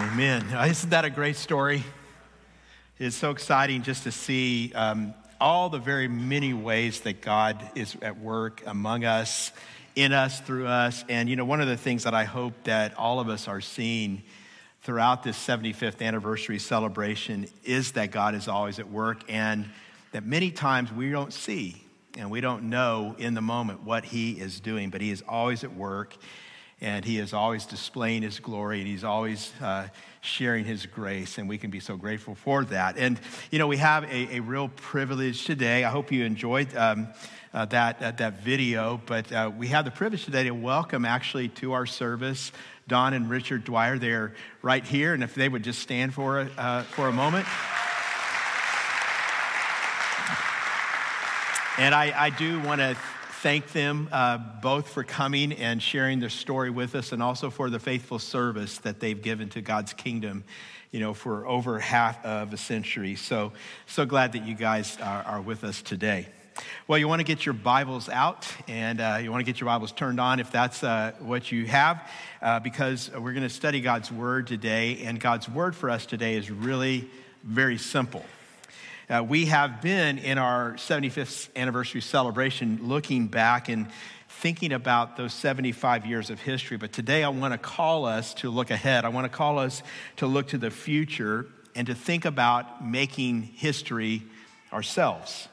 Amen. Isn't that a great story? It's so exciting just to see um, all the very many ways that God is at work among us, in us, through us. And, you know, one of the things that I hope that all of us are seeing throughout this 75th anniversary celebration is that God is always at work and that many times we don't see and we don't know in the moment what He is doing, but He is always at work and he is always displaying his glory and he's always uh, sharing his grace and we can be so grateful for that. And you know we have a, a real privilege today. I hope you enjoyed um, uh, that, uh, that video but uh, we have the privilege today to welcome actually to our service don and richard dwyer. They're right here and if they would just stand for, uh, for a moment. And I, I do want to thank them uh, both for coming and sharing their story with us and also for the faithful service that they've given to God's kingdom, you know, for over half of a century. So, so glad that you guys are, are with us today. Well, you want to get your Bibles out and uh, you want to get your Bibles turned on if that's uh, what you have, uh, because we're going to study God's Word today. And God's Word for us today is really very simple. Uh, we have been in our 75th anniversary celebration looking back and thinking about those 75 years of history. But today I want to call us to look ahead. I want to call us to look to the future and to think about making history ourselves.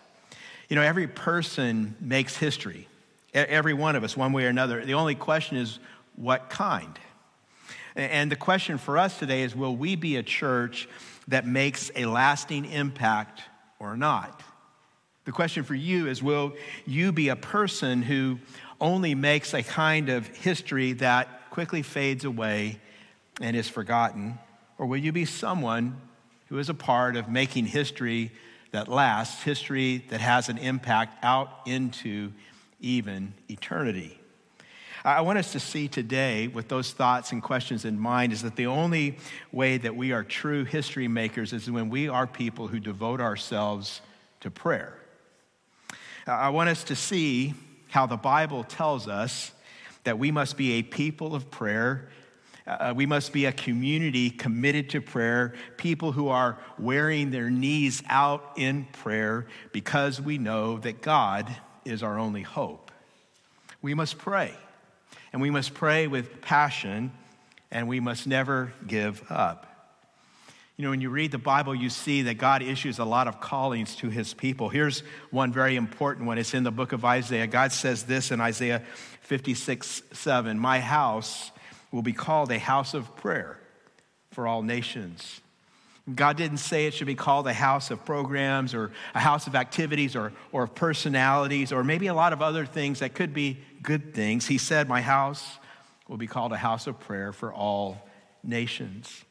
You know, every person makes history, every one of us, one way or another. The only question is, what kind? And the question for us today is will we be a church that makes a lasting impact or not? The question for you is will you be a person who only makes a kind of history that quickly fades away and is forgotten? Or will you be someone who is a part of making history that lasts, history that has an impact out into even eternity? I want us to see today, with those thoughts and questions in mind, is that the only way that we are true history makers is when we are people who devote ourselves to prayer. I want us to see how the Bible tells us that we must be a people of prayer. Uh, we must be a community committed to prayer, people who are wearing their knees out in prayer because we know that God is our only hope. We must pray. And we must pray with passion, and we must never give up. You know, when you read the Bible, you see that God issues a lot of callings to his people. Here's one very important one. It's in the book of Isaiah. God says this in Isaiah 56 7 My house will be called a house of prayer for all nations. God didn't say it should be called a house of programs or a house of activities or, or personalities or maybe a lot of other things that could be good things. He said, My house will be called a house of prayer for all nations.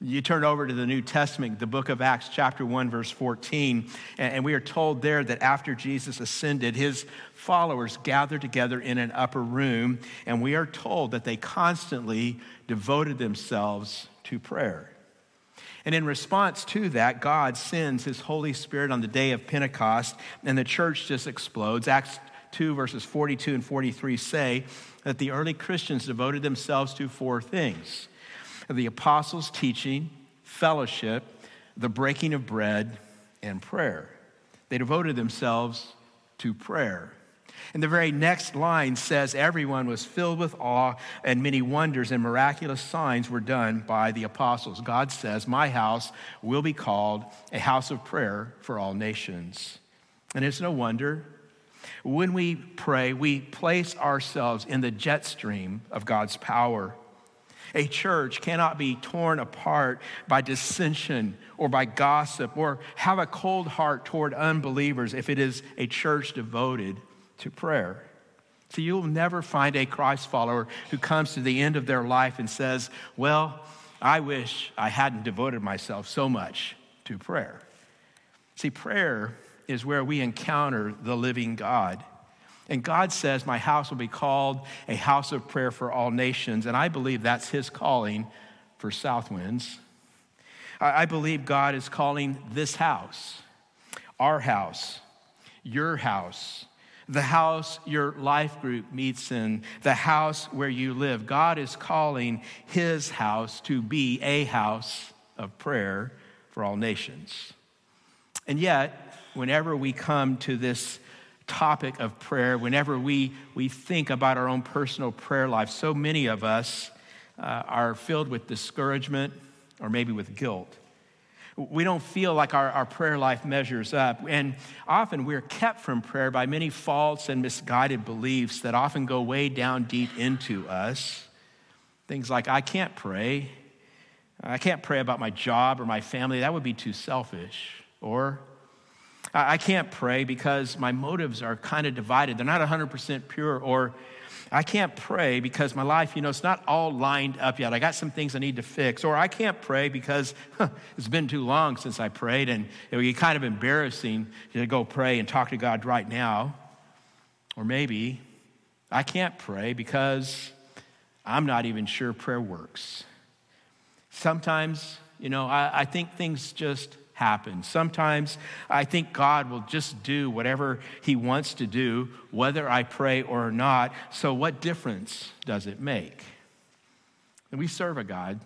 You turn over to the New Testament, the book of Acts, chapter 1, verse 14, and we are told there that after Jesus ascended, his followers gathered together in an upper room, and we are told that they constantly devoted themselves to prayer. And in response to that, God sends his Holy Spirit on the day of Pentecost, and the church just explodes. Acts 2, verses 42 and 43 say that the early Christians devoted themselves to four things the apostles' teaching, fellowship, the breaking of bread, and prayer. They devoted themselves to prayer. And the very next line says, Everyone was filled with awe, and many wonders and miraculous signs were done by the apostles. God says, My house will be called a house of prayer for all nations. And it's no wonder. When we pray, we place ourselves in the jet stream of God's power. A church cannot be torn apart by dissension or by gossip or have a cold heart toward unbelievers if it is a church devoted to prayer. So you'll never find a Christ follower who comes to the end of their life and says, Well, I wish I hadn't devoted myself so much to prayer. See, prayer is where we encounter the living God. And God says, My house will be called a house of prayer for all nations. And I believe that's His calling for Southwinds. I believe God is calling this house, our house, your house, the house your life group meets in, the house where you live. God is calling his house to be a house of prayer for all nations. And yet, whenever we come to this topic of prayer, whenever we, we think about our own personal prayer life, so many of us uh, are filled with discouragement or maybe with guilt. We don't feel like our, our prayer life measures up. And often we're kept from prayer by many false and misguided beliefs that often go way down deep into us. Things like, I can't pray. I can't pray about my job or my family. That would be too selfish. Or, I can't pray because my motives are kind of divided. They're not 100% pure. Or, I can't pray because my life, you know, it's not all lined up yet. I got some things I need to fix. Or I can't pray because huh, it's been too long since I prayed and it would be kind of embarrassing to go pray and talk to God right now. Or maybe I can't pray because I'm not even sure prayer works. Sometimes, you know, I, I think things just happen. Sometimes I think God will just do whatever He wants to do, whether I pray or not. So, what difference does it make? And we serve a God.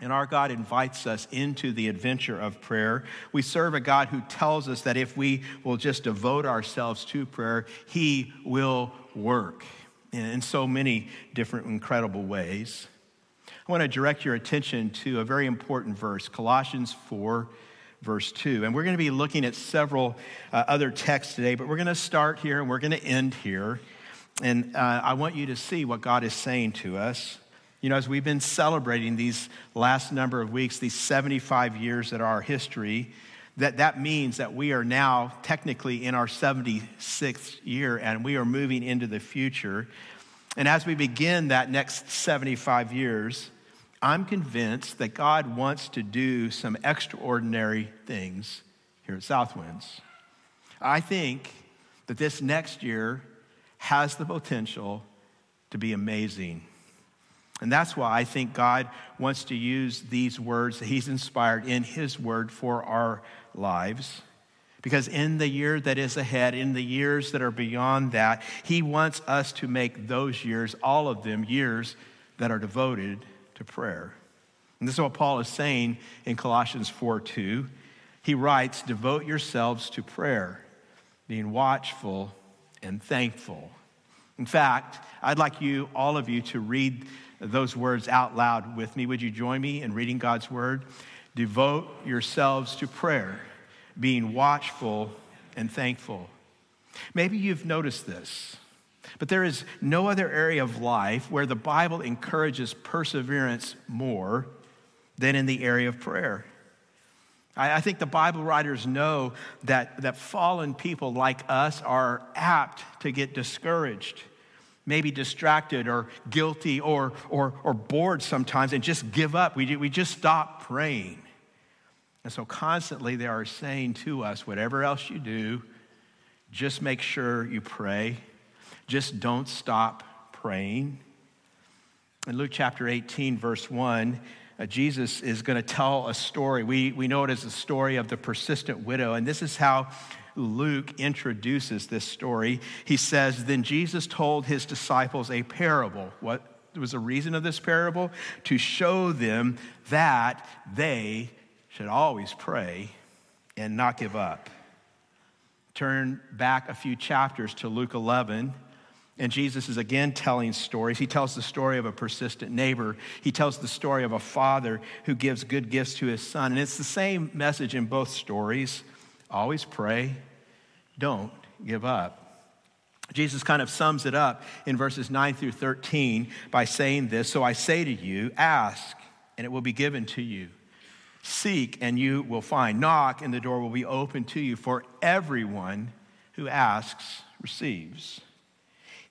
And our God invites us into the adventure of prayer. We serve a God who tells us that if we will just devote ourselves to prayer, He will work in so many different incredible ways. I want to direct your attention to a very important verse, Colossians 4 verse 2. And we're going to be looking at several uh, other texts today, but we're going to start here and we're going to end here. And uh, I want you to see what God is saying to us. You know, as we've been celebrating these last number of weeks, these 75 years that are our history, that that means that we are now technically in our 76th year and we are moving into the future. And as we begin that next 75 years, I'm convinced that God wants to do some extraordinary things here at Southwinds. I think that this next year has the potential to be amazing. And that's why I think God wants to use these words that He's inspired in His word for our lives. Because in the year that is ahead, in the years that are beyond that, He wants us to make those years, all of them, years that are devoted to prayer. And this is what Paul is saying in Colossians 4 2. He writes, Devote yourselves to prayer, being watchful and thankful. In fact, I'd like you, all of you, to read those words out loud with me. Would you join me in reading God's word? Devote yourselves to prayer, being watchful and thankful. Maybe you've noticed this. But there is no other area of life where the Bible encourages perseverance more than in the area of prayer. I, think the Bible writers know that, that fallen people like us are apt to get discouraged, maybe distracted or guilty or, or, or bored sometimes and just give up. We, we just stop praying. And so constantly they are saying to us, whatever else you do, just make sure you pray just don't stop praying. In Luke chapter 18, verse 1, uh, Jesus is going to tell a story. We, we know it as the story of the persistent widow, and this is how Luke introduces this story. He says, Then Jesus told his disciples a parable. What was the reason of this parable? To show them that they should always pray and not give up. Turn back a few chapters to Luke 11. And Jesus is again telling stories. He tells the story of a persistent neighbor. He tells the story of a father who gives good gifts to his son. And it's the same message in both stories always pray, don't give up. Jesus kind of sums it up in verses 9 through 13 by saying this So I say to you, ask, and it will be given to you. Seek, and you will find. Knock, and the door will be open to you. For everyone who asks receives.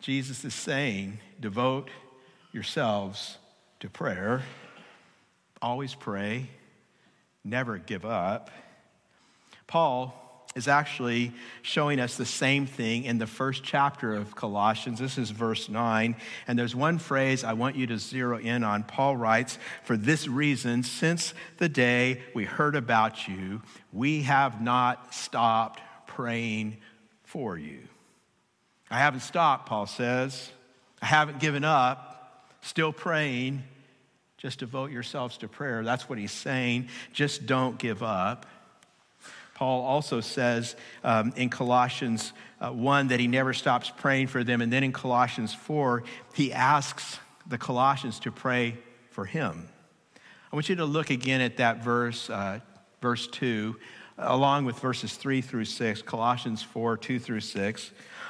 Jesus is saying, devote yourselves to prayer. Always pray. Never give up. Paul is actually showing us the same thing in the first chapter of Colossians. This is verse 9. And there's one phrase I want you to zero in on. Paul writes, For this reason, since the day we heard about you, we have not stopped praying for you. I haven't stopped, Paul says. I haven't given up, still praying. Just devote yourselves to prayer. That's what he's saying. Just don't give up. Paul also says um, in Colossians uh, 1 that he never stops praying for them. And then in Colossians 4, he asks the Colossians to pray for him. I want you to look again at that verse, uh, verse 2, along with verses 3 through 6, Colossians 4, 2 through 6.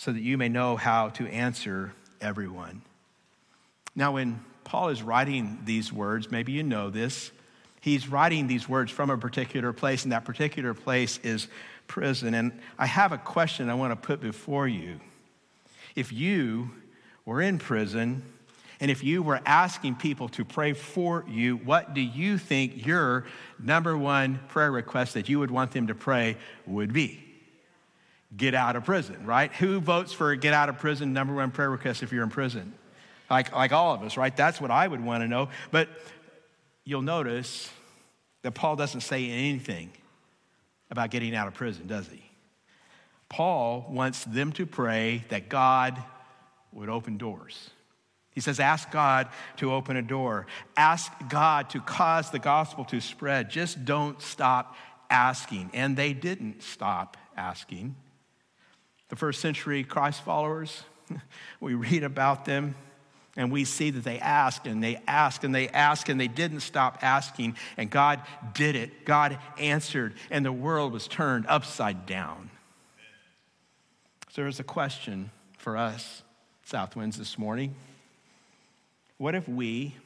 so that you may know how to answer everyone. Now, when Paul is writing these words, maybe you know this. He's writing these words from a particular place, and that particular place is prison. And I have a question I want to put before you. If you were in prison, and if you were asking people to pray for you, what do you think your number one prayer request that you would want them to pray would be? Get out of prison, right? Who votes for get out of prison number one prayer request if you're in prison? like, like all of us, right? That's what I would want to know. But you'll notice that Paul doesn't say anything about getting out of prison, does he? Paul wants them to pray that God would open doors. He says, Ask God to open a door. Ask God to cause the gospel to spread. Just don't stop asking. And they didn't stop asking. The first century Christ followers, we read about them and we see that they asked and they asked and they asked and they didn't stop asking. And God did it. God answered, and the world was turned upside down. So there's a question for us, Southwinds, this morning. What if we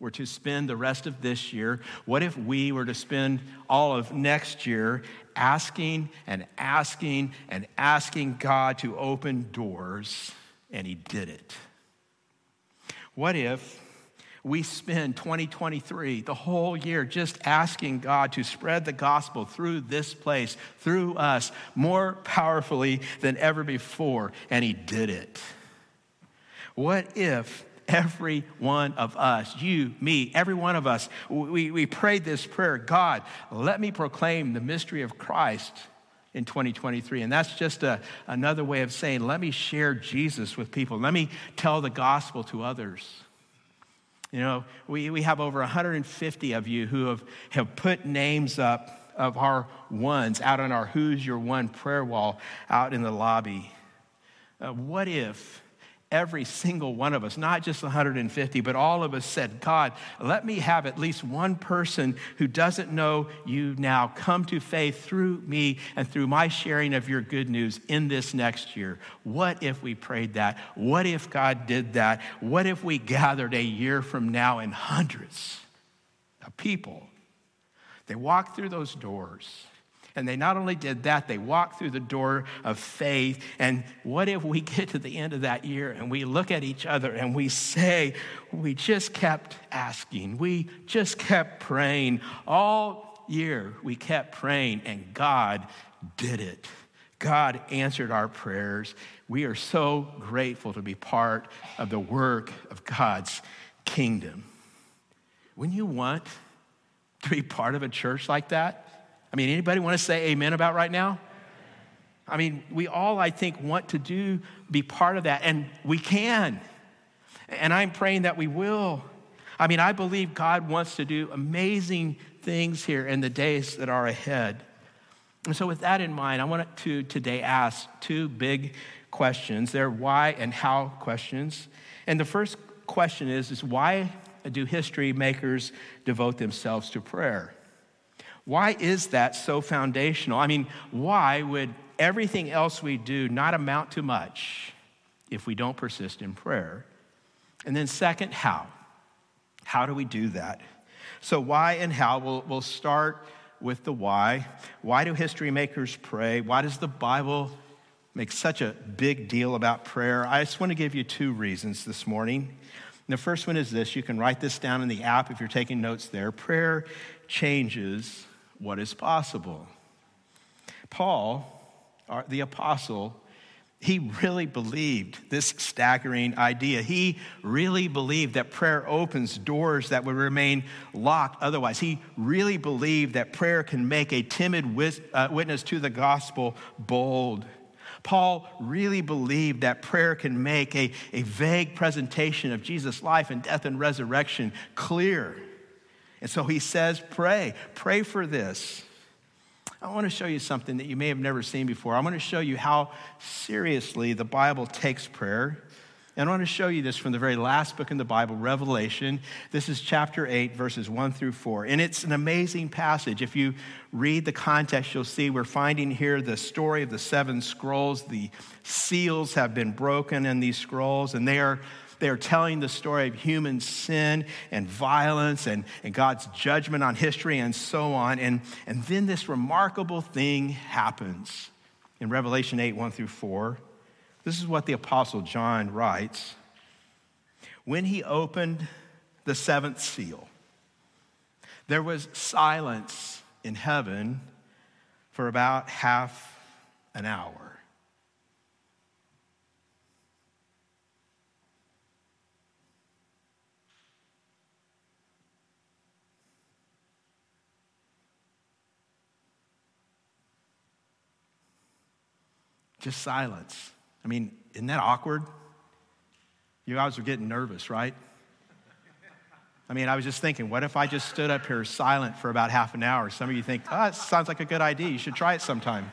were to spend the rest of this year, what if we were to spend all of next year asking and asking and asking God to open doors, and He did it? What if we spend 2023, the whole year, just asking God to spread the gospel through this place, through us, more powerfully than ever before, and He did it? What if every one of us, you, me, every one of us, we, we prayed this prayer God, let me proclaim the mystery of Christ in 2023. And that's just a, another way of saying, let me share Jesus with people. Let me tell the gospel to others. You know, we, we have over 150 of you who have, have put names up of our ones out on our Who's Your One prayer wall out in the lobby. Uh, what if every single one of us, not just 150, but all of us said, God, let me have at least one person who doesn't know you now come to faith through me and through my sharing of your good news in this next year. What if we prayed that? What if God did that? What if we gathered a year from now and hundreds of people? They walk through those doors and they not only did that, they walked through the door of faith. And what if we get to the end of that year and we look at each other and we say, we just kept asking, we just kept praying. All year we kept praying, and God did it. God answered our prayers. We are so grateful to be part of the work of God's kingdom. When you want to be part of a church like that, I mean, anybody want to say amen about right now? I mean, we all, I think, want to do, be part of that, and we can. And I'm praying that we will. I mean, I believe God wants to do amazing things here in the days that are ahead. And so, with that in mind, I want to today ask two big questions. They're why and how questions. And the first question is, is why do history makers devote themselves to prayer? Why is that so foundational? I mean, why would everything else we do not amount to much if we don't persist in prayer? And then, second, how? How do we do that? So, why and how? We'll, we'll start with the why. Why do history makers pray? Why does the Bible make such a big deal about prayer? I just want to give you two reasons this morning. the first one is this you can write this down in the app if you're taking notes there. Prayer changes what is possible. Paul, the apostle, he really believed this staggering idea. He really believed that prayer opens doors that would remain locked otherwise. He really believed that prayer can make a timid uh, witness to the gospel bold. Paul really believed that prayer can make a, a vague presentation of Jesus' life and death and resurrection clear. And so he says, Pray, pray for this. I want to show you something that you may have never seen before. I want to show you how seriously the Bible takes prayer. And I want to show you this from the very last book in the Bible, Revelation. This is chapter 8, verses 1 through 4. And it's an amazing passage. If you read the context, you'll see we're finding here the story of the seven scrolls. The seals have been broken in these scrolls, and they are they are telling the story of human sin and violence and, and God's judgment on history and so on. And, and then this remarkable thing happens in Revelation 8 1 through 4. This is what the Apostle John writes. When he opened the seventh seal, there was silence in heaven for about half an hour. Just silence. I mean, isn't that awkward? You guys were getting nervous, right? I mean, I was just thinking, what if I just stood up here silent for about half an hour? Some of you think, ah, oh, that sounds like a good idea. You should try it sometime.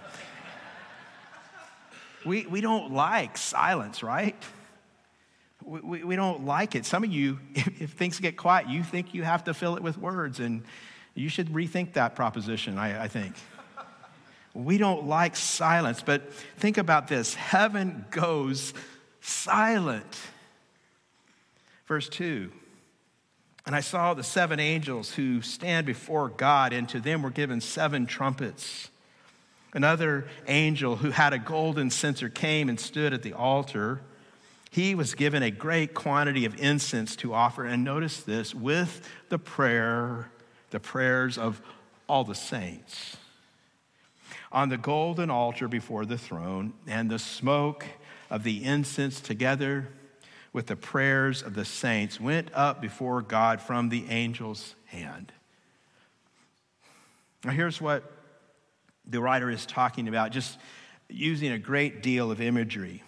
we, we don't like silence, right? We, we, we don't like it. Some of you, if, if, things get quiet, you think you have to fill it with words, and you should rethink that proposition, I, I think. We don't like silence, but think about this heaven goes silent. Verse 2 And I saw the seven angels who stand before God, and to them were given seven trumpets. Another angel who had a golden censer came and stood at the altar. He was given a great quantity of incense to offer. And notice this with the prayer, the prayers of all the saints on the golden altar before the throne, and the smoke of the incense together with the prayers of the saints went up before God from the angel's hand. Now, here's what the writer is talking about, just using a great deal of imagery.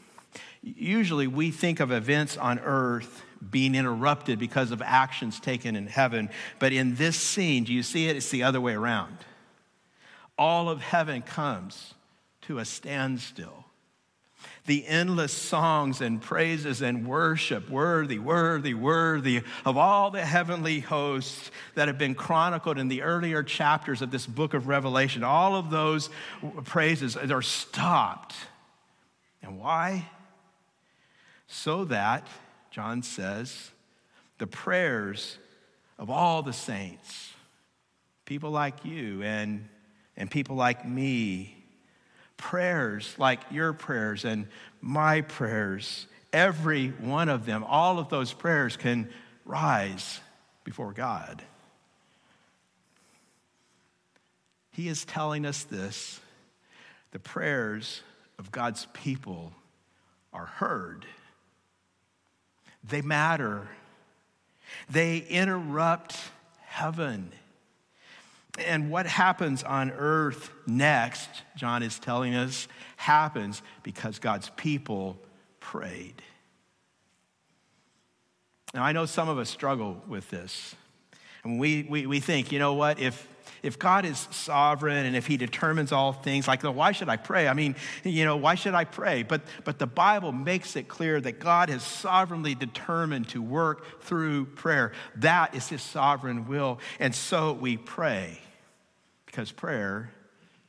Usually, we think of events on earth being interrupted because of actions taken in heaven. But in this scene, do you see it? It's the other way around all of heaven comes to a standstill. The endless songs and praises and worship, worthy, worthy, worthy of all the heavenly hosts that have been chronicled in the earlier chapters of this book of Revelation, all of those praises are stopped. And why? So that, John says, the prayers of all the saints, people like you and and people like me, prayers like your prayers and my prayers, every one of them, all of those prayers can rise before God. He is telling us this the prayers of God's people are heard, they matter, they interrupt heaven. And what happens on earth next, John is telling us, happens because God's people prayed. Now, I know some of us struggle with this. And we, we, we think, you know what, if, if God is sovereign and if he determines all things, like, why should I pray? I mean, you know, why should I pray? But, but the Bible makes it clear that God has sovereignly determined to work through prayer. That is his sovereign will. And so we pray because prayer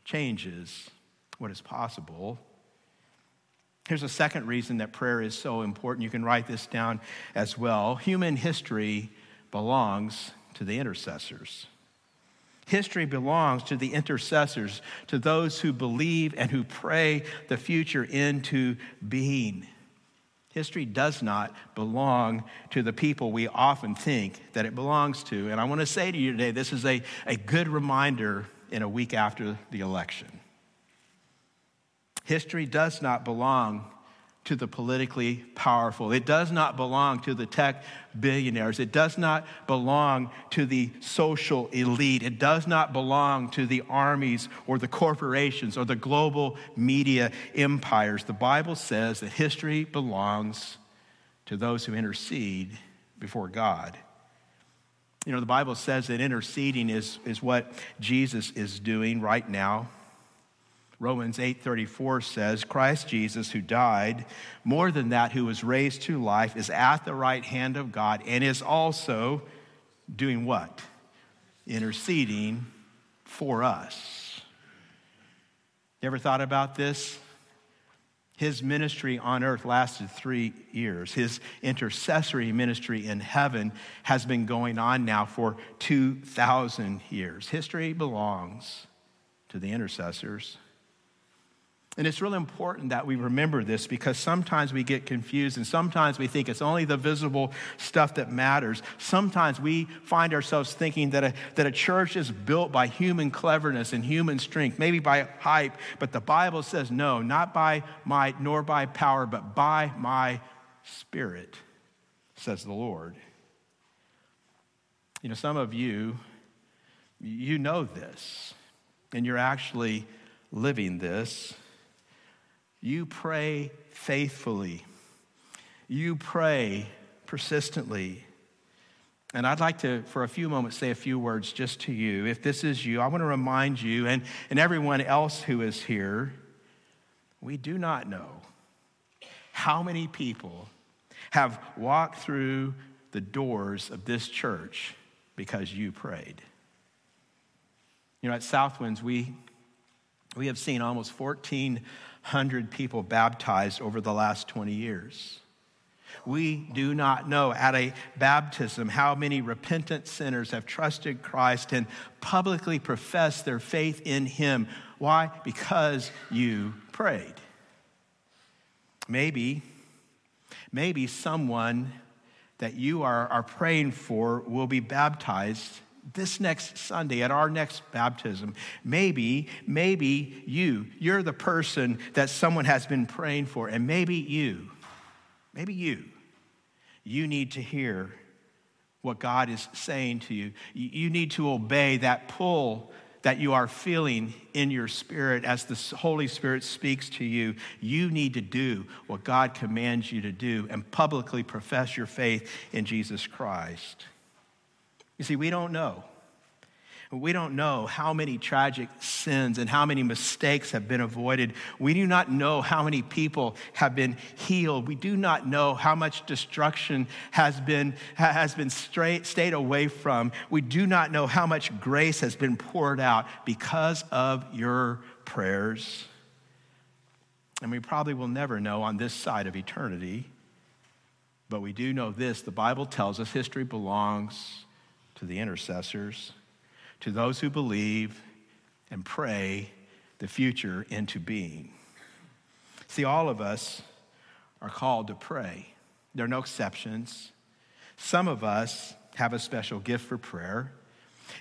changes what is possible. Here's a second reason that prayer is so important. You can write this down as well. Human history belongs to the intercessors. History belongs to the intercessors, to those who believe and who pray the future into being. History does not belong to the people we often think that it belongs to. And I want to say to you today this is a, a good reminder in a week after the election. History does not belong to the politically powerful. It does not belong to the tech billionaires. It does not belong to the social elite. It does not belong to the armies or the corporations or the global media empires. The Bible says that history belongs to those who intercede before God. You know, the Bible says that interceding is, is what Jesus is doing right now. Romans 8:34 says, Christ Jesus who died, more than that who was raised to life is at the right hand of God and is also doing what? Interceding for us. You ever thought about this? His ministry on earth lasted three years. His intercessory ministry in heaven has been going on now for 2,000 years. History belongs to the intercessors. And it's really important that we remember this because sometimes we get confused and sometimes we think it's only the visible stuff that matters. Sometimes we find ourselves thinking that a, that a church is built by human cleverness and human strength, maybe by hype, but the Bible says no, not by might nor by power, but by my spirit, says the Lord. You know, some of you, you know this, and you're actually living this. You pray faithfully. You pray persistently. And I'd like to, for a few moments, say a few words just to you. If this is you, I want to remind you and, and everyone else who is here we do not know how many people have walked through the doors of this church because you prayed. You know, at Southwinds, we, we have seen almost 14 100 people baptized over the last 20 years. We do not know at a baptism how many repentant sinners have trusted Christ and publicly professed their faith in Him. Why? Because you prayed. Maybe, maybe someone that you are, are praying for will be baptized this next Sunday at our next baptism, maybe, maybe you, you're the person that someone has been praying for, and maybe you, maybe you, you need to hear what God is saying to you. You need to obey that pull that you are feeling in your spirit as the Holy Spirit speaks to you. You need to do what God commands you to do and publicly profess your faith in Jesus Christ. You see, we don't know. We don't know how many tragic sins and how many mistakes have been avoided. We do not know how many people have been healed. We do not know how much destruction has been, has been straight, stayed away from. We do not know how much grace has been poured out because of your prayers. And we probably will never know on this side of eternity. But we do know this the Bible tells us history belongs to the intercessors, to those who believe and pray the future into being. See, all of us are called to pray. There are no exceptions. Some of us have a special gift for prayer.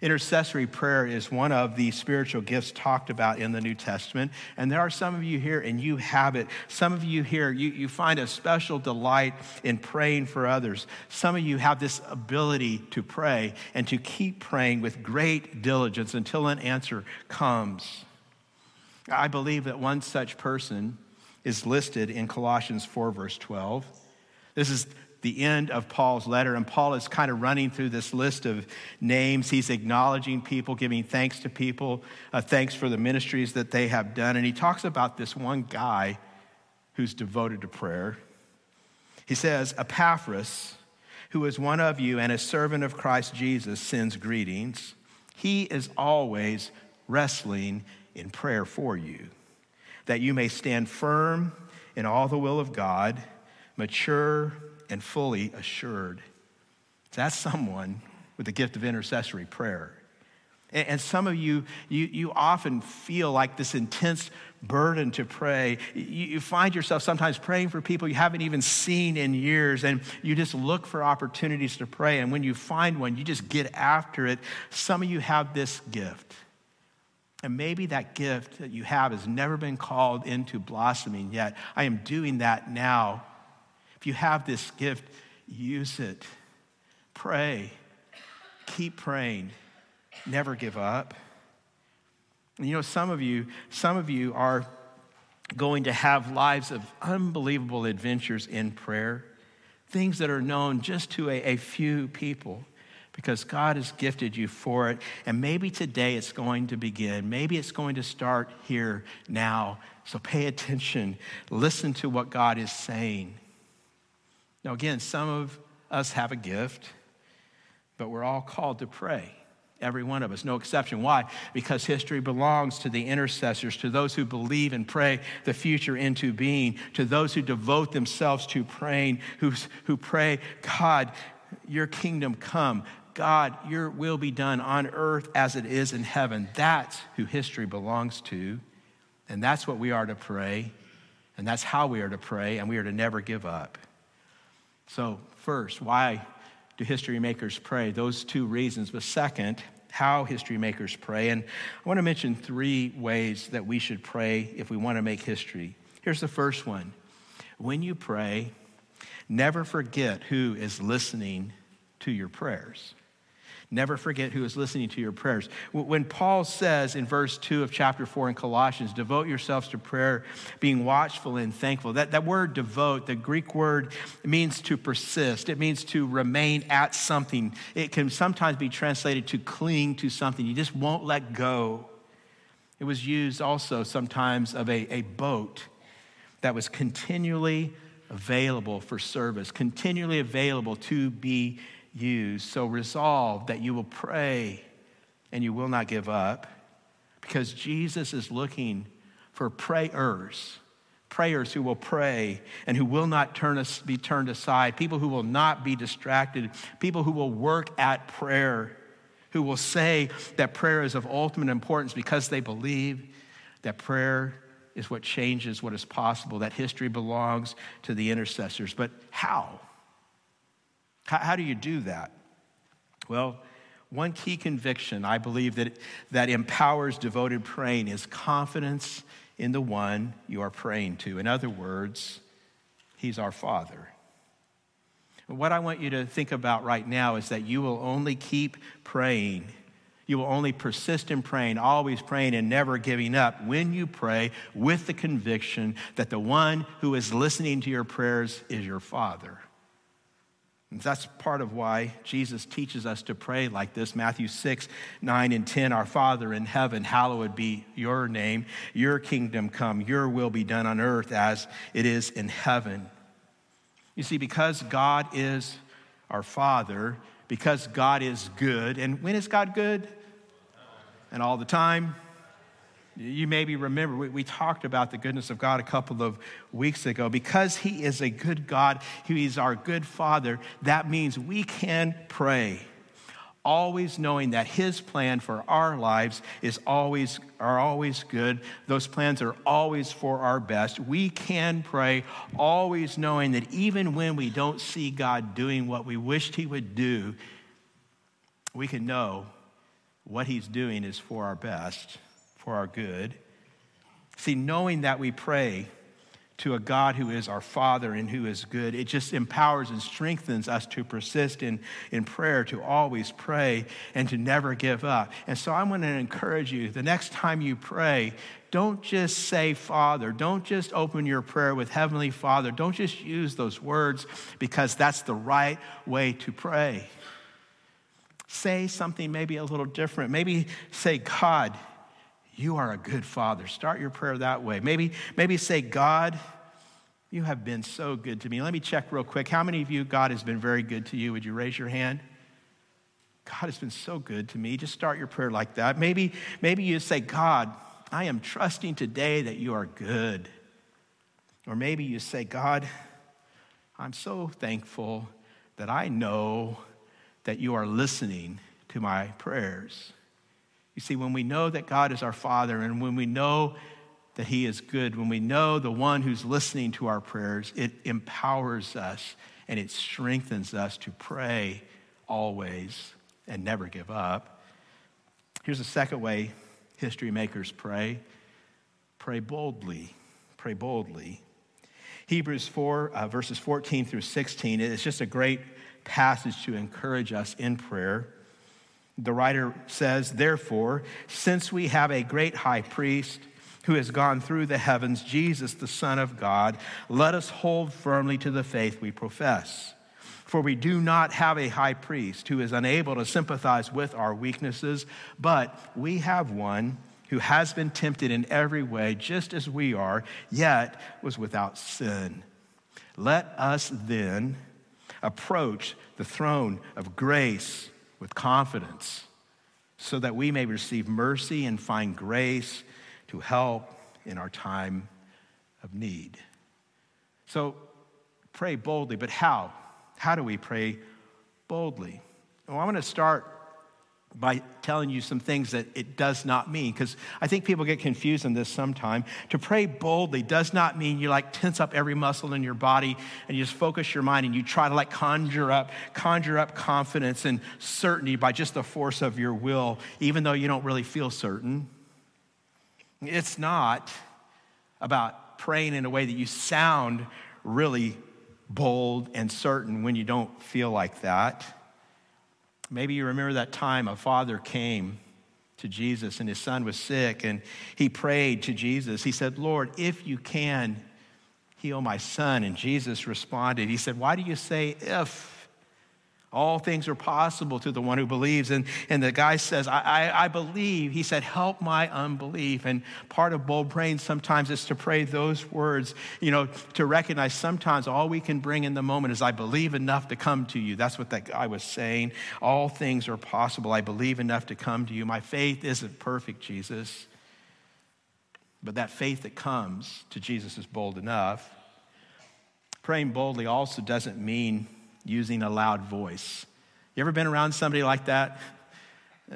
Intercessory prayer is one of the spiritual gifts talked about in the New Testament. And there are some of you here, and you have it. Some of you here, you, you find a special delight in praying for others. Some of you have this ability to pray and to keep praying with great diligence until an answer comes. I believe that one such person is listed in Colossians 4, verse 12. This is the end of Paul's letter, and Paul is kind of running through this list of names. He's acknowledging people, giving thanks to people, uh, thanks for the ministries that they have done. And he talks about this one guy who's devoted to prayer. He says, Epaphras, who is one of you and a servant of Christ Jesus, sends greetings. He is always wrestling in prayer for you, that you may stand firm in all the will of God, mature and fully assured. That's someone with the gift of intercessory prayer. And some of you, you, you often feel like this intense burden to pray. You, find yourself sometimes praying for people you haven't even seen in years, and you just look for opportunities to pray. And when you find one, you just get after it. Some of you have this gift. And maybe that gift that you have has never been called into blossoming yet. I am doing that now if you have this gift, use it. Pray. Keep praying. Never give up. And you know, some of you, some of you are going to have lives of unbelievable adventures in prayer, things that are known just to a, a few people because God has gifted you for it. And maybe today it's going to begin. Maybe it's going to start here now. So pay attention. Listen to what God is saying. Now, again, some of us have a gift, but we're all called to pray. Every one of us, no exception. Why? Because history belongs to the intercessors, to those who believe and pray the future into being, to those who devote themselves to praying, who, who pray, God, your kingdom come. God, your will be done on earth as it is in heaven. That's who history belongs to. And that's what we are to pray. And that's how we are to pray. And we are to never give up. So, first, why do history makers pray? Those two reasons. But second, how history makers pray. And I want to mention three ways that we should pray if we want to make history. Here's the first one when you pray, never forget who is listening to your prayers. Never forget who is listening to your prayers. When Paul says in verse 2 of chapter 4 in Colossians, devote yourselves to prayer, being watchful and thankful, that, that word devote, the Greek word, means to persist. It means to remain at something. It can sometimes be translated to cling to something. You just won't let go. It was used also sometimes of a, a boat that was continually available for service, continually available to be used. So resolve that you will pray and you will not give up because Jesus is looking for prayers, prayers who will pray and who will not turn us, be turned aside, people who will not be distracted, people who will work at prayer, who will say that prayer is of ultimate importance because they believe that prayer is what changes what is possible, that history belongs to the intercessors. But how? How, how do you do that? Well, one key conviction I believe that, that empowers devoted praying is confidence in the one you are praying to. In other words, He's our Father. What I want you to think about right now is that you will only keep praying. You will only persist in praying, always praying and never giving up when you pray with the conviction that the one who is listening to your prayers is your Father. That's part of why Jesus teaches us to pray like this. Matthew 6, 9, and 10. Our Father in heaven, hallowed be your name. Your kingdom come. Your will be done on earth as it is in heaven. You see, because God is our Father, because God is good, and when is God good? And all the time. You maybe remember, we, we, talked about the goodness of God a couple of weeks ago. Because He is a good God, He is our good Father, that means we can pray, always knowing that His plan for our lives is always, are always good. Those plans are always for our best. We can pray, always knowing that even when we don't see God doing what we wished He would do, we can know what He's doing is for our best for our good. See, knowing that we pray to a God who is our Father and who is good. It just empowers and strengthens us to persist in, in prayer, to always pray, and to never give up. And so I'm going to encourage you the next time you pray, don't just say Father. Don't just open your prayer with Heavenly Father. Don't just use those words because that's the right way to pray. Say something maybe a little different. Maybe say, God, you are a good father. Start your prayer that way. Maybe, maybe say, God, you have been so good to me. Let me check real quick. How many of you, God has been very good to you? Would you raise your hand? God has been so good to me. Just start your prayer like that. Maybe, maybe you say, God, I am trusting today that you are good. Or maybe you say, God, I'm so thankful that I know that you are listening to my prayers. You see, when we know that God is our Father and when we know that He is good, when we know the one who's listening to our prayers, it empowers us and it strengthens us to pray always and never give up. Here's a second way history makers pray pray boldly. Pray boldly. Hebrews 4, uh, verses 14 through 16, it's just a great passage to encourage us in prayer. The writer says, Therefore, since we have a great high priest who has gone through the heavens, Jesus, the Son of God, let us hold firmly to the faith we profess. For we do not have a high priest who is unable to sympathize with our weaknesses, but we have one who has been tempted in every way, just as we are, yet was without sin. Let us then approach the throne of grace with confidence so that we may receive mercy and find grace to help in our time of need. So pray boldly, but how? How do we pray boldly? Well, I'm going to start by telling you some things that it does not mean. Because i think people get confused in this sometime. To pray boldly does not mean you like tense up every muscle in your body and you just focus your mind and you try to like conjure up conjure up confidence and certainty by just the force of your will even though you don't really feel certain. It's not about praying in a way that you sound really bold and certain when you don't feel like that Maybe you remember that time a father came to Jesus and his son was sick and he prayed to Jesus. He said, Lord, if you can heal my son. And Jesus responded, He said, Why do you say if? All things are possible to the one who believes. And, and the guy says, I, I, I, believe. He said, Help my unbelief. And part of bold praying sometimes is to pray those words, you know, to recognize sometimes all we can bring in the moment is, I believe enough to come to you. That's what that guy was saying. All things are possible. I believe enough to come to you. My faith isn't perfect, Jesus. But that faith that comes to Jesus is bold enough. Praying boldly also doesn't mean using a loud voice. You ever been around somebody like that?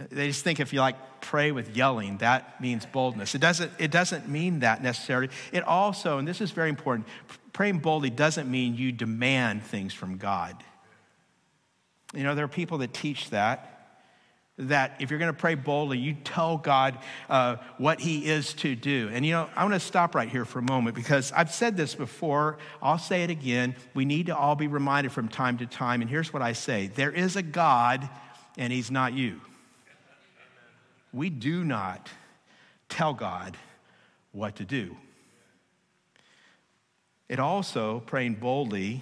They just think if you like pray with yelling, that means boldness. It doesn't, it doesn't mean that necessarily. It also, and this is very important, praying boldly doesn't mean you demand things from God. You know, there are people that teach that that if you're going to pray boldly, you tell God uh, what He is to do. And you know, I want to stop right here for a moment because I've said this before. I'll say it again. We need to all be reminded from time to time. And here's what I say there is a God, and He's not you. We do not tell God what to do. It also, praying boldly,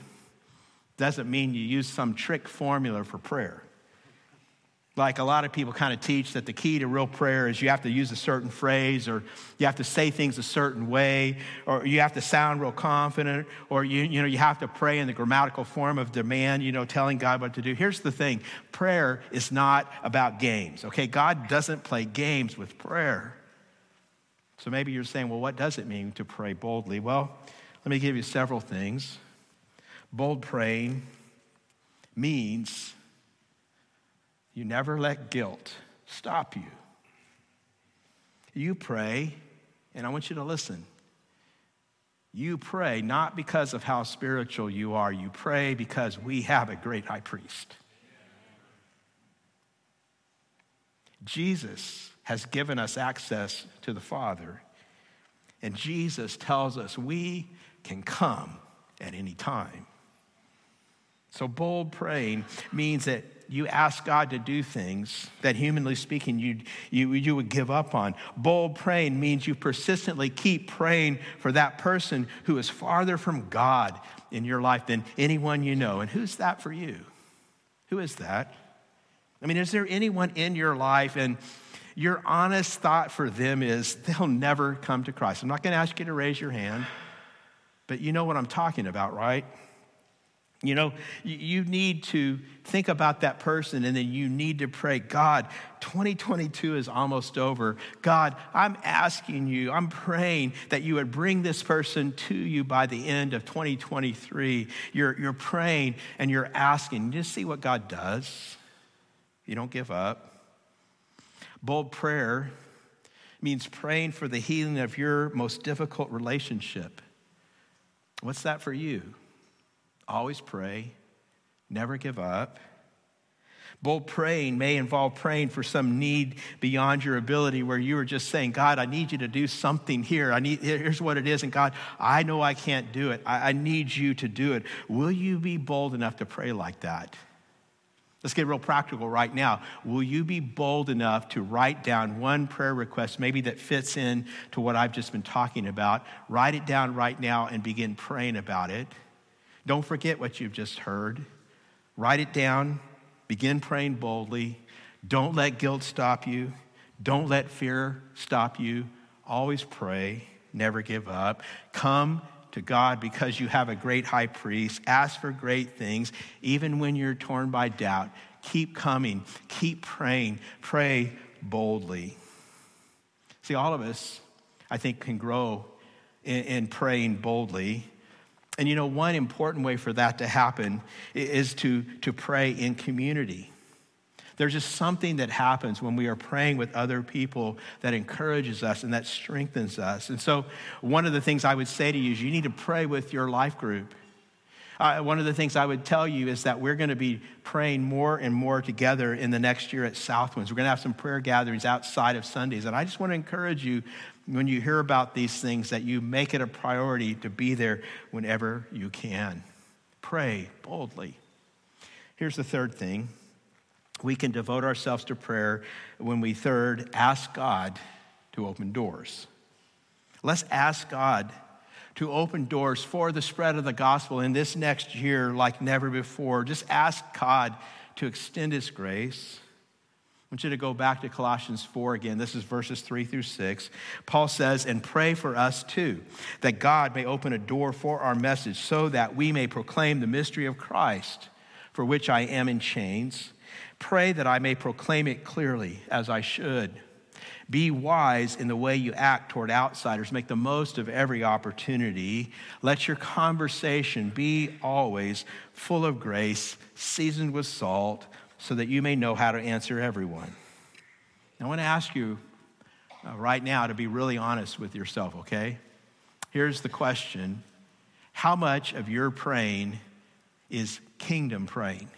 doesn't mean you use some trick formula for prayer. Like a lot of people kind of teach that the key to real prayer is you have to use a certain phrase or you have to say things a certain way or you have to sound real confident or you, you know, you have to pray in the grammatical form of demand, you know, telling God what to do. Here's the thing prayer is not about games, okay? God doesn't play games with prayer. So maybe you're saying, well, what does it mean to pray boldly? Well, let me give you several things. Bold praying means you never let guilt stop you. You pray, and I want you to listen. You pray not because of how spiritual you are, you pray because we have a great high priest. Jesus has given us access to the Father, and Jesus tells us we can come at any time. So, bold praying means that you ask God to do things that, humanly speaking, you, you, you would give up on. Bold praying means you persistently keep praying for that person who is farther from God in your life than anyone you know. And who's that for you? Who is that? I mean, is there anyone in your life and your honest thought for them is they'll never come to Christ? I'm not going to ask you to raise your hand, but you know what I'm talking about, right? You know, you need to think about that person and then you need to pray, God, 2022 is almost over. God, I'm asking you, I'm praying that you would bring this person to you by the end of 2023. You're, you're praying and you're asking. You Just see what God does. You don't give up. Bold prayer means praying for the healing of your most difficult relationship. What's that for you? Always pray, never give up. Bold praying may involve praying for some need beyond your ability where you are just saying, God, I need you to do something here. I need, here's what it is. And God, I know I can't do it. I, I need you to do it. Will you be bold enough to pray like that? Let's get real practical right now. Will you be bold enough to write down one prayer request, maybe that fits in to what I've just been talking about? Write it down right now and begin praying about it. Don't forget what you've just heard. Write it down. Begin praying boldly. Don't let guilt stop you. Don't let fear stop you. Always pray. Never give up. Come to God because you have a great high priest. Ask for great things, even when you're torn by doubt. Keep coming. Keep praying. Pray boldly. See, all of us, I think, can grow in, in praying boldly. And you know, one important way for that to happen is to, to pray in community. There's just something that happens when we are praying with other people that encourages us and that strengthens us. And so, one of the things I would say to you is you need to pray with your life group. One of the things I would tell you is that we're going to be praying more and more together in the next year at Southwinds. We're going to have some prayer gatherings outside of Sundays. And I just want to encourage you when you hear about these things that you make it a priority to be there whenever you can. Pray boldly. Here's the third thing we can devote ourselves to prayer when we, third, ask God to open doors. Let's ask God to open doors for the spread of the gospel in this next year like never before. Just ask God to extend His grace. I want you to go back to Colossians 4 again. This is verses 3 through 6. Paul says, And pray for us too, that God may open a door for our message so that we may proclaim the mystery of Christ, for which I am in chains. Pray that I may proclaim it clearly as I should. Be wise in the way you act toward outsiders. Make the most of every opportunity. Let your conversation be always full of grace, seasoned with salt, so that you may know how to answer everyone. I want to ask you uh, right now to be really honest with yourself, okay? Here's the question How much of your praying is kingdom praying?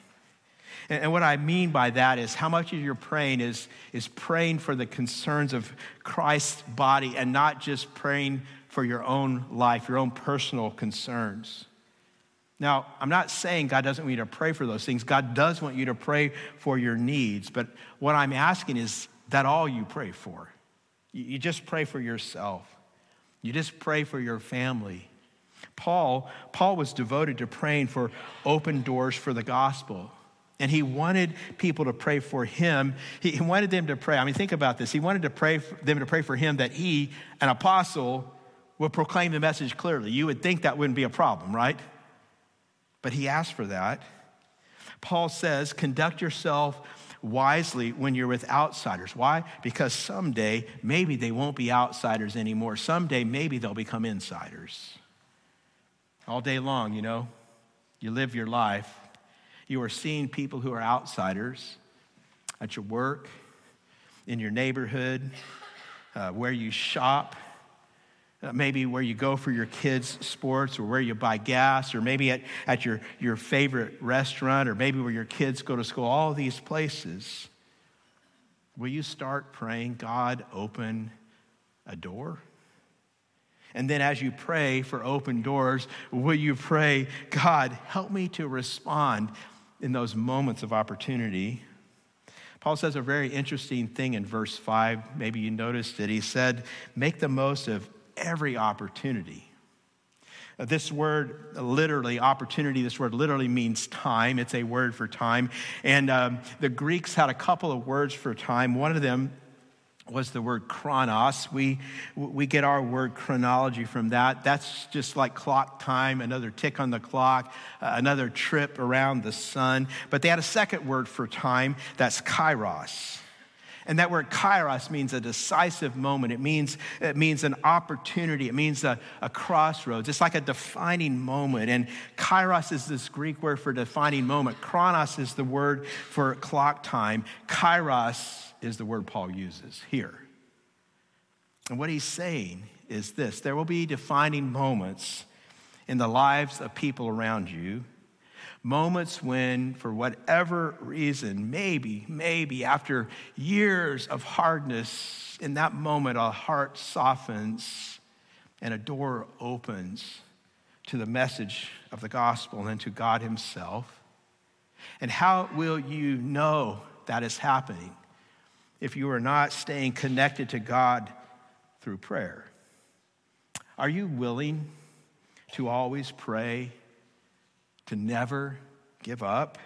And, what I mean by that is how much of your praying is, is praying for the concerns of Christ's body and not just praying for your own life, your own personal concerns. Now, I'm not saying God doesn't want you to pray for those things. God does want you to pray for your needs. But what I'm asking is that all you pray for? You just pray for yourself. You just pray for your family. Paul, Paul was devoted to praying for open doors for the gospel. And he wanted people to pray for him. He wanted them to pray. I mean, think about this. He wanted to pray them to pray for him that he, an apostle, would proclaim the message clearly. You would think that wouldn't be a problem, right? But he asked for that. Paul says, conduct yourself wisely when you're with outsiders. Why? Because someday, maybe they won't be outsiders anymore. Someday, maybe they'll become insiders. All day long, you know, you live your life you are seeing people who are outsiders at your work, in your neighborhood, uh, where you shop, uh, maybe where you go for your kids' sports, or where you buy gas, or maybe at, at your, your favorite restaurant, or maybe where your kids go to school, all these places. Will you start praying, God, open a door? And then as you pray for open doors, will you pray, God, help me to respond in those moments of opportunity? Paul says a very interesting thing in verse 5. Maybe you noticed it. He said, Make the most of every opportunity. Uh, this word literally, opportunity, this word literally means time. It's a word for time. And um, the Greeks had a couple of words for time. One of them was the word chronos. We, we get our word chronology from that. That's just like clock time, another tick on the clock, uh, another trip around the sun. But they had a second word for time, that's kairos. And that word kairos means a decisive moment. It means, it means an opportunity. It means a, a crossroads. It's like a defining moment. And kairos is this Greek word for defining moment. Chronos is the word for clock time. Kairos is the word Paul uses here. And what he's saying is this there will be defining moments in the lives of people around you Moments when, for whatever reason, maybe, maybe after years of hardness, in that moment, a heart softens and a door opens to the message of the gospel and to God Himself. And how will you know that is happening if you are not staying connected to God through prayer? Are you willing to always pray? To never give up.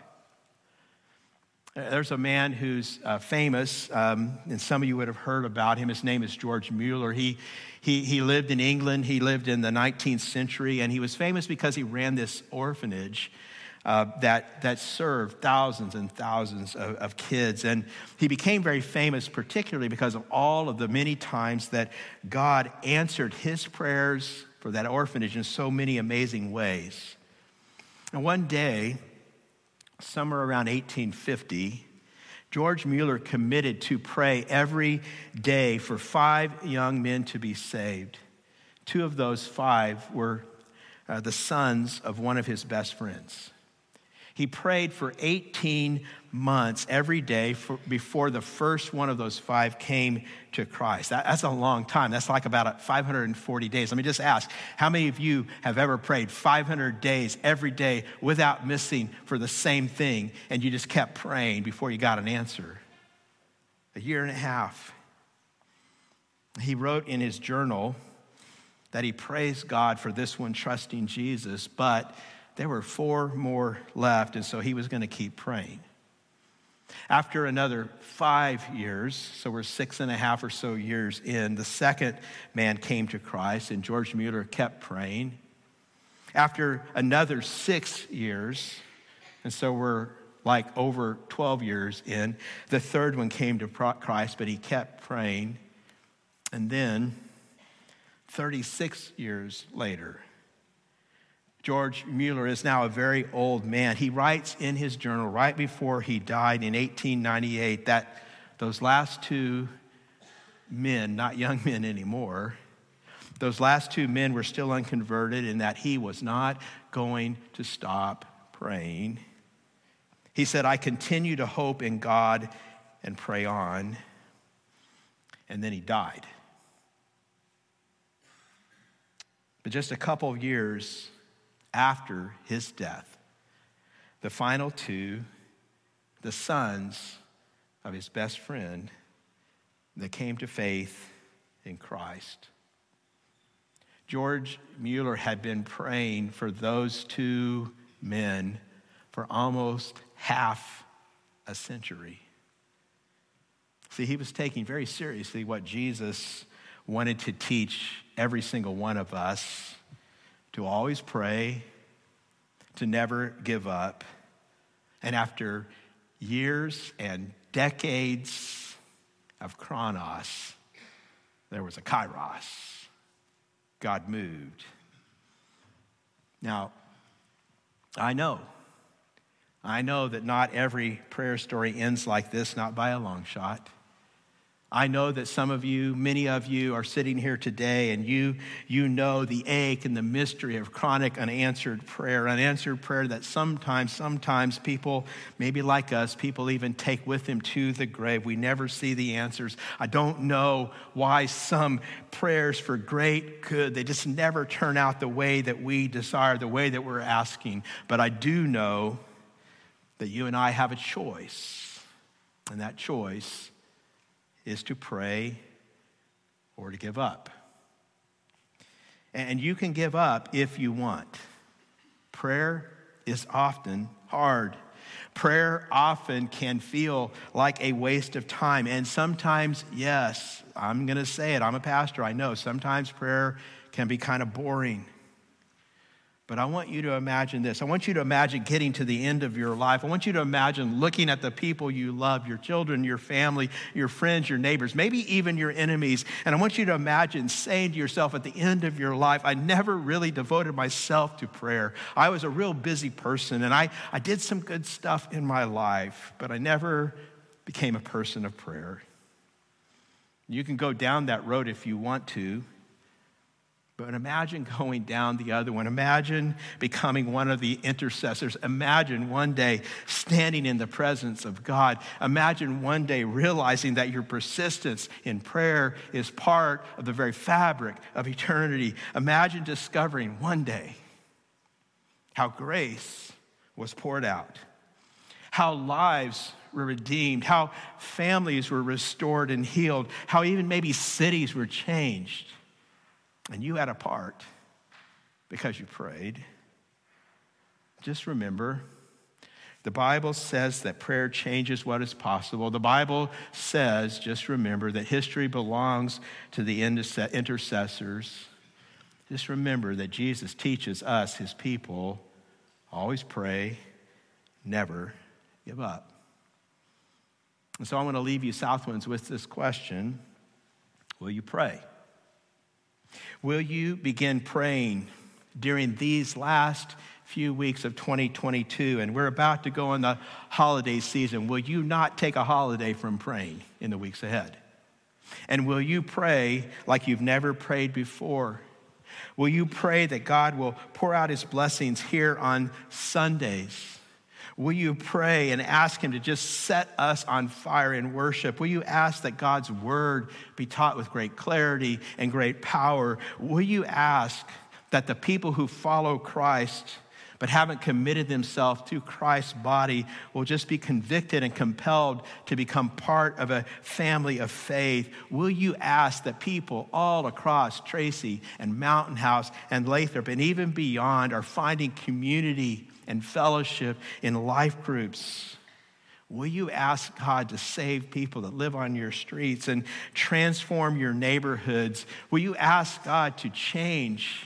There's a man who's uh, famous, um, and some of you would have heard about him. His name is George Mueller. He, he, he lived in England, he lived in the 19th century, and he was famous because he ran this orphanage. Uh, that, that served thousands and thousands of, of, kids. And he became very famous, particularly because of all of the many times that God answered his prayers for that orphanage in so many amazing ways. And one day, somewhere around 1850, George Mueller committed to pray every day for five young men to be saved. Two of those five were uh, the sons of one of his best friends. He prayed for 18 months every day for, before the first one of those five came to Christ. That, that's a long time. That's like about 540 days. Let me just ask how many of you have ever prayed 500 days every day without missing for the same thing and you just kept praying before you got an answer? A year and a half. He wrote in his journal that he praised God for this one trusting Jesus, but there were four more left, and so he was going to keep praying. After another five years, so we're six and a half or so years in, the second man came to Christ, and George Mueller kept praying. After another six years, and so we're like over 12 years in, the third one came to Christ, but he kept praying. And then, 36 years later, George Mueller is now a very old man. He writes in his journal right before he died in 1898 that those last two men, not young men anymore, those last two men were still unconverted and that he was not going to stop praying. He said, I continue to hope in God and pray on. And then he died. But just a couple of years after his death. The final two, the sons of his best friend that came to faith in Christ. George Mueller had been praying for those two men for almost half a century. See, he was taking very seriously what Jesus wanted to teach every single one of us to always pray, to never give up. And after years and decades of chronos, there was a kairos. God moved. Now, I know, I know that not every prayer story ends like this, not by a long shot. I know that some of you, many of you, are sitting here today and you, you know the ache and the mystery of chronic unanswered prayer, unanswered prayer that sometimes, sometimes people, maybe like us, people even take with them to the grave. We never see the answers. I don't know why some prayers for great good, they just never turn out the way that we desire, the way that we're asking. But I do know that you and I have a choice, and that choice is to pray or to give up. And you can give up if you want. Prayer is often hard. Prayer often can feel like a waste of time. And sometimes, yes, I'm going to say it. I'm a pastor. I know sometimes prayer can be kind of boring. But I want you to imagine this. I want you to imagine getting to the end of your life. I want you to imagine looking at the people you love, your children, your family, your friends, your neighbors, maybe even your enemies. And I want you to imagine saying to yourself at the end of your life, I never really devoted myself to prayer. I was a real busy person and I, I did some good stuff in my life, but I never became a person of prayer. You can go down that road if you want to. But imagine going down the other one. Imagine becoming one of the intercessors. Imagine one day standing in the presence of God. Imagine one day realizing that your persistence in prayer is part of the very fabric of eternity. Imagine discovering one day how grace was poured out, how lives were redeemed, how families were restored and healed, how even maybe cities were changed and you had a part because you prayed, just remember the Bible says that prayer changes what is possible. The Bible says, just remember, that history belongs to the intercessors. Just remember that Jesus teaches us, his people, always pray, never give up. And so I want to leave you, Southwinds, with this question Will you pray? Will you begin praying during these last few weeks of 2022? And we're about to go in the holiday season. Will you not take a holiday from praying in the weeks ahead? And will you pray like you've never prayed before? Will you pray that God will pour out his blessings here on Sundays? Will you pray and ask Him to just set us on fire in worship? Will you ask that God's word be taught with great clarity and great power? Will you ask that the people who follow Christ but haven't committed themselves to Christ's body will just be convicted and compelled to become part of a family of faith. Will you ask that people all across Tracy and Mountain House and Lathrop and even beyond are finding community and fellowship in life groups. Will you ask God to save people that live on your streets and transform your neighborhoods? Will you ask God to change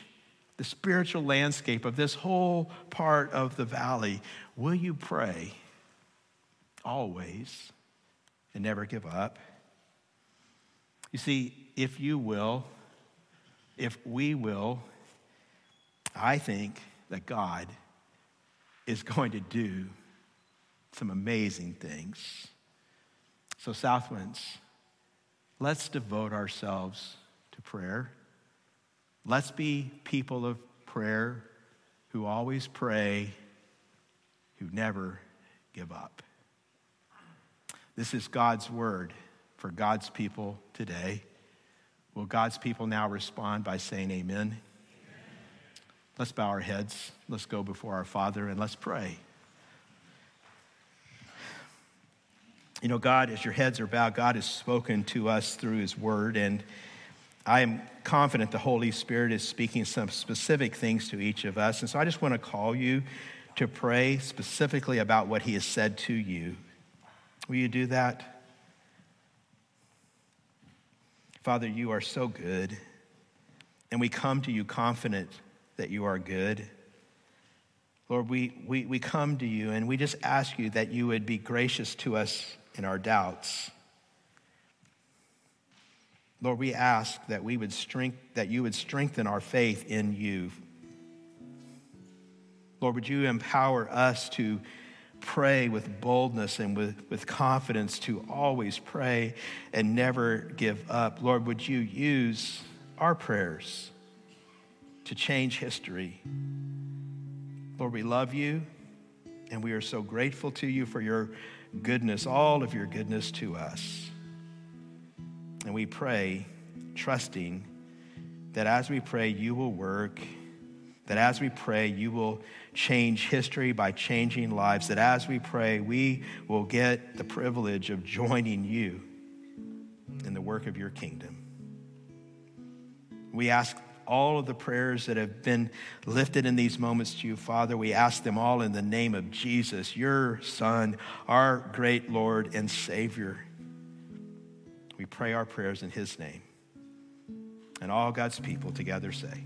the spiritual landscape of this whole part of the valley? Will you pray always and never give up? You see, if you will, if we will, I think that God is going to do some amazing things. So, Southwinds, let's devote ourselves to prayer. Let's be people of prayer who always pray, who never give up. This is God's word for God's people today. Will God's people now respond by saying amen? Let's bow our heads. Let's go before our Father and let's pray. You know, God, as your heads are bowed, God has spoken to us through His Word, and I am confident the Holy Spirit is speaking some specific things to each of us. And so I just want to call you to pray specifically about what He has said to you. Will you do that? Father, you are so good, and we come to you confident that you are good. Lord, we, we, we come to you and we just ask you that you would be gracious to us in our doubts. Lord, we ask that we would strength, that you would strengthen our faith in you. Lord, would you empower us to pray with boldness and with, with confidence to always pray and never give up. Lord, would you use our prayers to change history? Lord, we love you and we are so grateful to you for your goodness, all of your goodness to us. And we pray, trusting that as we pray, you will work, that as we pray, you will change history by changing lives, that as we pray, we will get the privilege of joining you in the work of your kingdom. We ask all of the prayers that have been lifted in these moments to you, Father. We ask them all in the name of Jesus, your Son, our great Lord and Savior. We pray our prayers in his name. And all God's people together say,